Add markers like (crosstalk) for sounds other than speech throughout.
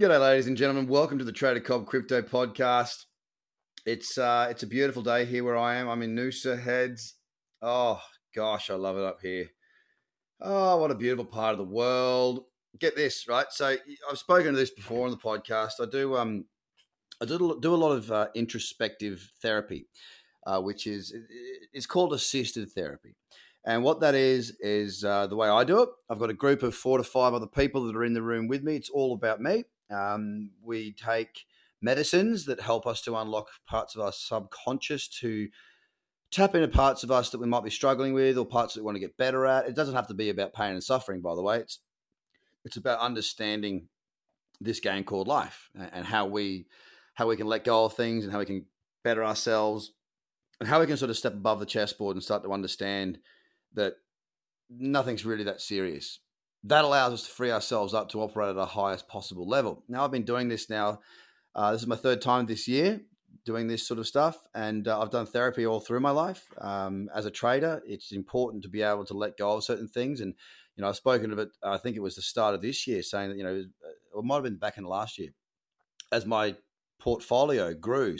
G'day, ladies and gentlemen. Welcome to the Trader Cobb Crypto Podcast. It's uh, it's a beautiful day here where I am. I'm in Noosa Heads. Oh gosh, I love it up here. Oh, what a beautiful part of the world. Get this right. So I've spoken to this before on the podcast. I do um, I do do a lot of uh, introspective therapy, uh, which is it's called assisted therapy. And what that is, is uh, the way I do it. I've got a group of four to five other people that are in the room with me. It's all about me. Um, we take medicines that help us to unlock parts of our subconscious to tap into parts of us that we might be struggling with or parts that we want to get better at. It doesn't have to be about pain and suffering, by the way. It's it's about understanding this game called life and how we how we can let go of things and how we can better ourselves and how we can sort of step above the chessboard and start to understand that nothing's really that serious. That allows us to free ourselves up to operate at a highest possible level. Now, I've been doing this now. Uh, this is my third time this year doing this sort of stuff, and uh, I've done therapy all through my life. Um, as a trader, it's important to be able to let go of certain things. And you know, I've spoken of it. I think it was the start of this year, saying that you know, it might have been back in last year, as my portfolio grew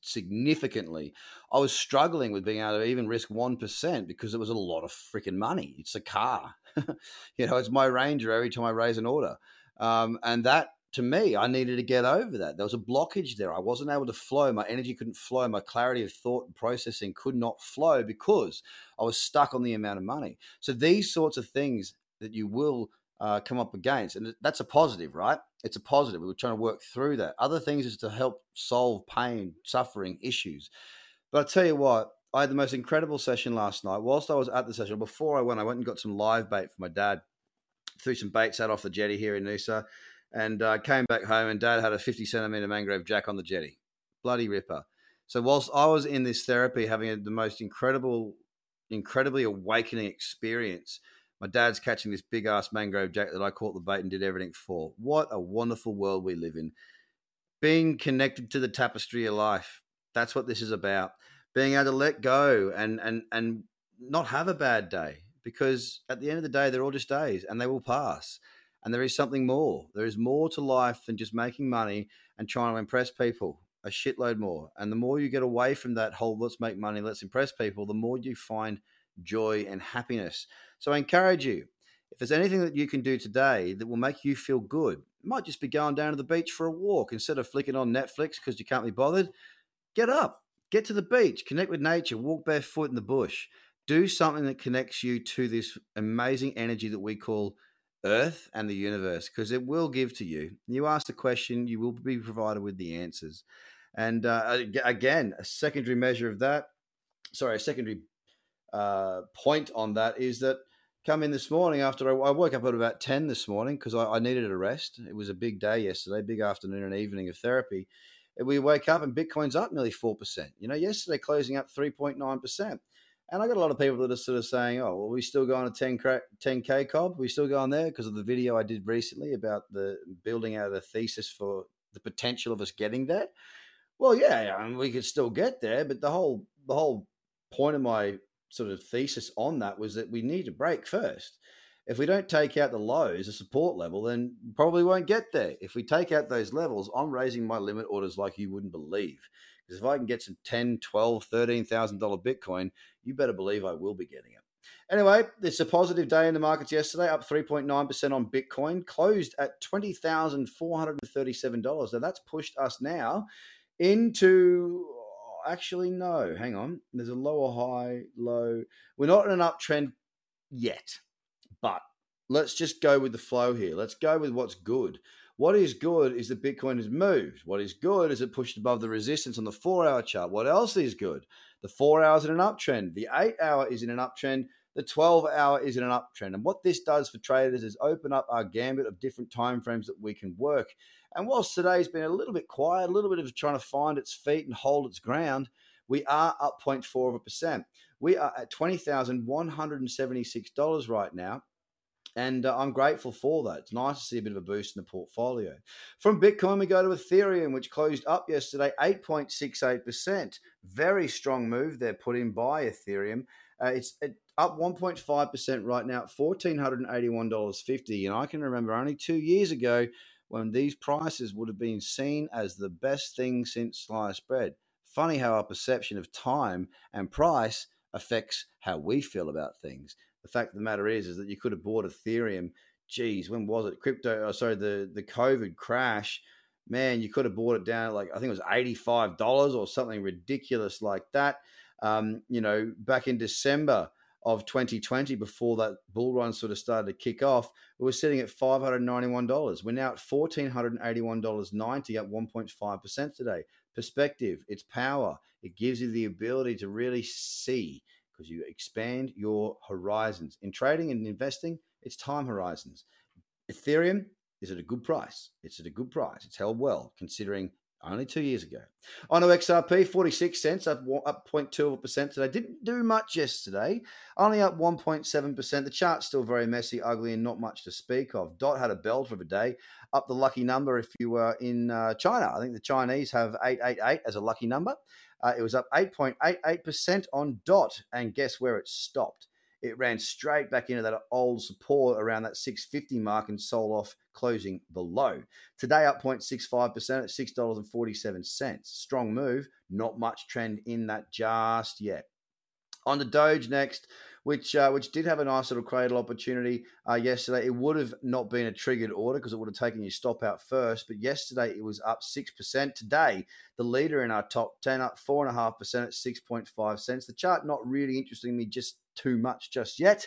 significantly. I was struggling with being able to even risk 1% because it was a lot of freaking money. It's a car. (laughs) you know, it's my Ranger every time I raise an order. Um, and that, to me, I needed to get over that. There was a blockage there. I wasn't able to flow. My energy couldn't flow. My clarity of thought and processing could not flow because I was stuck on the amount of money. So these sorts of things that you will uh, come up against. And that's a positive, right? It's a positive. We are trying to work through that. Other things is to help solve pain, suffering, issues. But I tell you what, I had the most incredible session last night. Whilst I was at the session, before I went, I went and got some live bait for my dad. Threw some baits out off the jetty here in Noosa, and uh, came back home. And Dad had a 50 centimeter mangrove jack on the jetty, bloody ripper. So whilst I was in this therapy, having the most incredible, incredibly awakening experience, my dad's catching this big ass mangrove jack that I caught the bait and did everything for. What a wonderful world we live in. Being connected to the tapestry of life. That's what this is about. Being able to let go and and and not have a bad day because at the end of the day they're all just days and they will pass. And there is something more. There is more to life than just making money and trying to impress people. A shitload more. And the more you get away from that whole let's make money, let's impress people, the more you find joy and happiness. So I encourage you, if there's anything that you can do today that will make you feel good, it might just be going down to the beach for a walk instead of flicking on Netflix because you can't be bothered. Get up, get to the beach, connect with nature, walk barefoot in the bush. Do something that connects you to this amazing energy that we call Earth and the universe because it will give to you. You ask the question, you will be provided with the answers. And uh, again, a secondary measure of that, sorry, a secondary uh, point on that is that come in this morning after I, I woke up at about 10 this morning because I, I, needed a rest. It was a big day yesterday, big afternoon and evening of therapy. We wake up and Bitcoin's up nearly 4%. You know, yesterday closing up 3.9%. And I got a lot of people that are sort of saying, oh, well, we still going to 10, 10K Cobb? We still going there because of the video I did recently about the building out a thesis for the potential of us getting there. Well, yeah, I mean, we could still get there, but the whole the whole point of my sort of thesis on that was that we need to break first. If we don't take out the lows, the support level, then probably won't get there. If we take out those levels, I'm raising my limit orders like you wouldn't believe. Because if I can get some 10, 12, 13,000 dollar Bitcoin, you better believe I will be getting it. Anyway, it's a positive day in the markets yesterday, up 3.9% on Bitcoin, closed at $20,437. Now that's pushed us now into actually, no. Hang on. There's a lower high, low. We're not in an uptrend yet, but let's just go with the flow here. Let's go with what's good. What is good is that Bitcoin has moved. What is good is it pushed above the resistance on the four hour chart. What else is good? The four hours in an uptrend. The eight hour is in an uptrend. The 12 hour is in an uptrend. And what this does for traders is open up our gambit of different time frames that we can work. And whilst today's been a little bit quiet, a little bit of trying to find its feet and hold its ground, we are up 0.4 of a percent. We are at $20,176 right now. And uh, I'm grateful for that. It's nice to see a bit of a boost in the portfolio. From Bitcoin, we go to Ethereum, which closed up yesterday 8.68%. Very strong move there put in by Ethereum. Uh, it's up 1.5% right now at $1,481.50. And I can remember only two years ago when these prices would have been seen as the best thing since sliced bread. Funny how our perception of time and price affects how we feel about things. The fact of the matter is, is that you could have bought Ethereum. Geez, when was it? Crypto. Oh, sorry, the the COVID crash. Man, you could have bought it down like I think it was eighty five dollars or something ridiculous like that. Um, you know, back in December of 2020, before that bull run sort of started to kick off, we were sitting at $591. We're now at $1,481.90, up 1.5% today. Perspective, it's power. It gives you the ability to really see because you expand your horizons. In trading and investing, it's time horizons. Ethereum is at a good price. It's at a good price. It's held well considering only two years ago. On XRP, 46 cents, up, up 0.2% today. Didn't do much yesterday, only up 1.7%. The chart's still very messy, ugly, and not much to speak of. DOT had a belter for a day, up the lucky number if you were in uh, China. I think the Chinese have 888 as a lucky number. Uh, it was up 8.88% on DOT, and guess where it stopped? It ran straight back into that old support around that 650 mark and sold off closing below. Today up 0.65% at $6.47. Strong move, not much trend in that just yet. On the Doge next, which uh, which did have a nice little cradle opportunity uh, yesterday. It would have not been a triggered order because it would have taken your stop out first. But yesterday it was up six percent. Today, the leader in our top ten up four and a half percent at six point five cents. The chart not really interesting me just too much just yet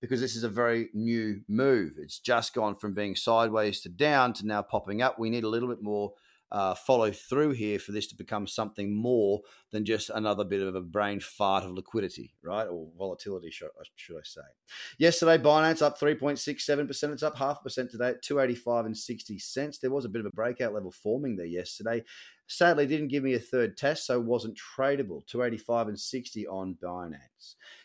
because this is a very new move. It's just gone from being sideways to down to now popping up. We need a little bit more uh, follow through here for this to become something more than just another bit of a brain fart of liquidity, right? Or volatility, should, should I say. Yesterday, Binance up 3.67%. It's up half percent today at 285 and 60 cents. There was a bit of a breakout level forming there yesterday. Sadly, didn't give me a third test, so wasn't tradable. 285 and 60 on Binance.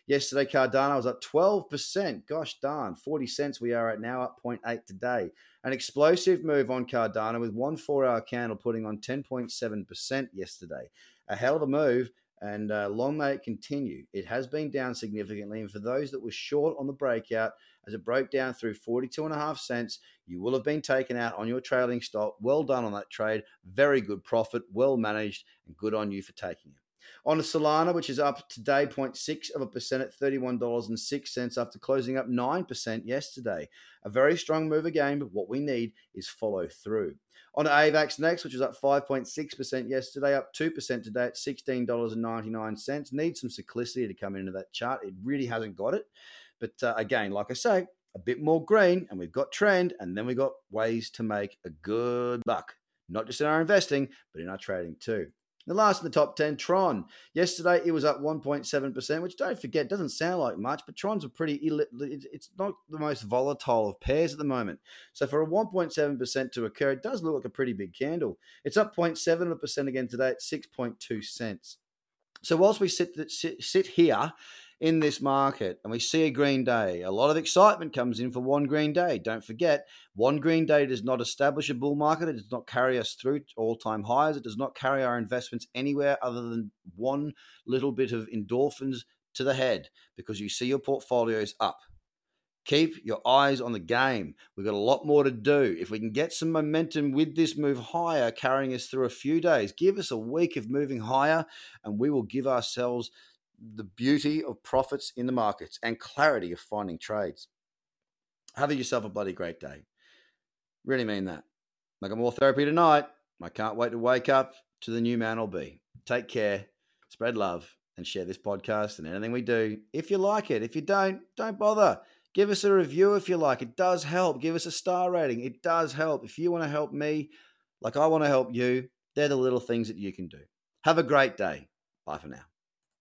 Yesterday, Cardano was up 12%. Gosh darn, 40 cents we are at now, up 0.8 today. An explosive move on Cardano with one four hour candle putting on 10.7% yesterday. A hell of a move, and uh, long may it continue. It has been down significantly, and for those that were short on the breakout, as it broke down through 42 and a half cents, you will have been taken out on your trailing stop. Well done on that trade. Very good profit, well managed, and good on you for taking it. On a Solana, which is up today 0.6 of a percent at $31.06 after closing up 9% yesterday. A very strong move again, but what we need is follow through. On AVAX next, which is up 5.6% yesterday, up 2% today at $16.99. Needs some cyclicity to come into that chart. It really hasn't got it. But uh, again, like I say, a bit more green, and we've got trend, and then we've got ways to make a good buck, not just in our investing, but in our trading too. The last in the top 10, Tron. Yesterday it was up 1.7%, which don't forget doesn't sound like much, but Tron's a pretty, it's not the most volatile of pairs at the moment. So for a 1.7% to occur, it does look like a pretty big candle. It's up 0.7% again today at 6.2 cents. So whilst we sit, sit, sit here in this market and we see a green day, a lot of excitement comes in for one green day. Don't forget, one green day does not establish a bull market. It does not carry us through all time highs. It does not carry our investments anywhere other than one little bit of endorphins to the head because you see your portfolios up. Keep your eyes on the game. We've got a lot more to do. If we can get some momentum with this move higher, carrying us through a few days, give us a week of moving higher, and we will give ourselves the beauty of profits in the markets and clarity of finding trades. Have yourself a bloody great day. Really mean that. Like more therapy tonight. I can't wait to wake up to the new man I'll be. Take care, spread love, and share this podcast and anything we do. If you like it, if you don't, don't bother. Give us a review if you like. It does help. Give us a star rating. It does help. If you want to help me, like I want to help you, they're the little things that you can do. Have a great day. Bye for now.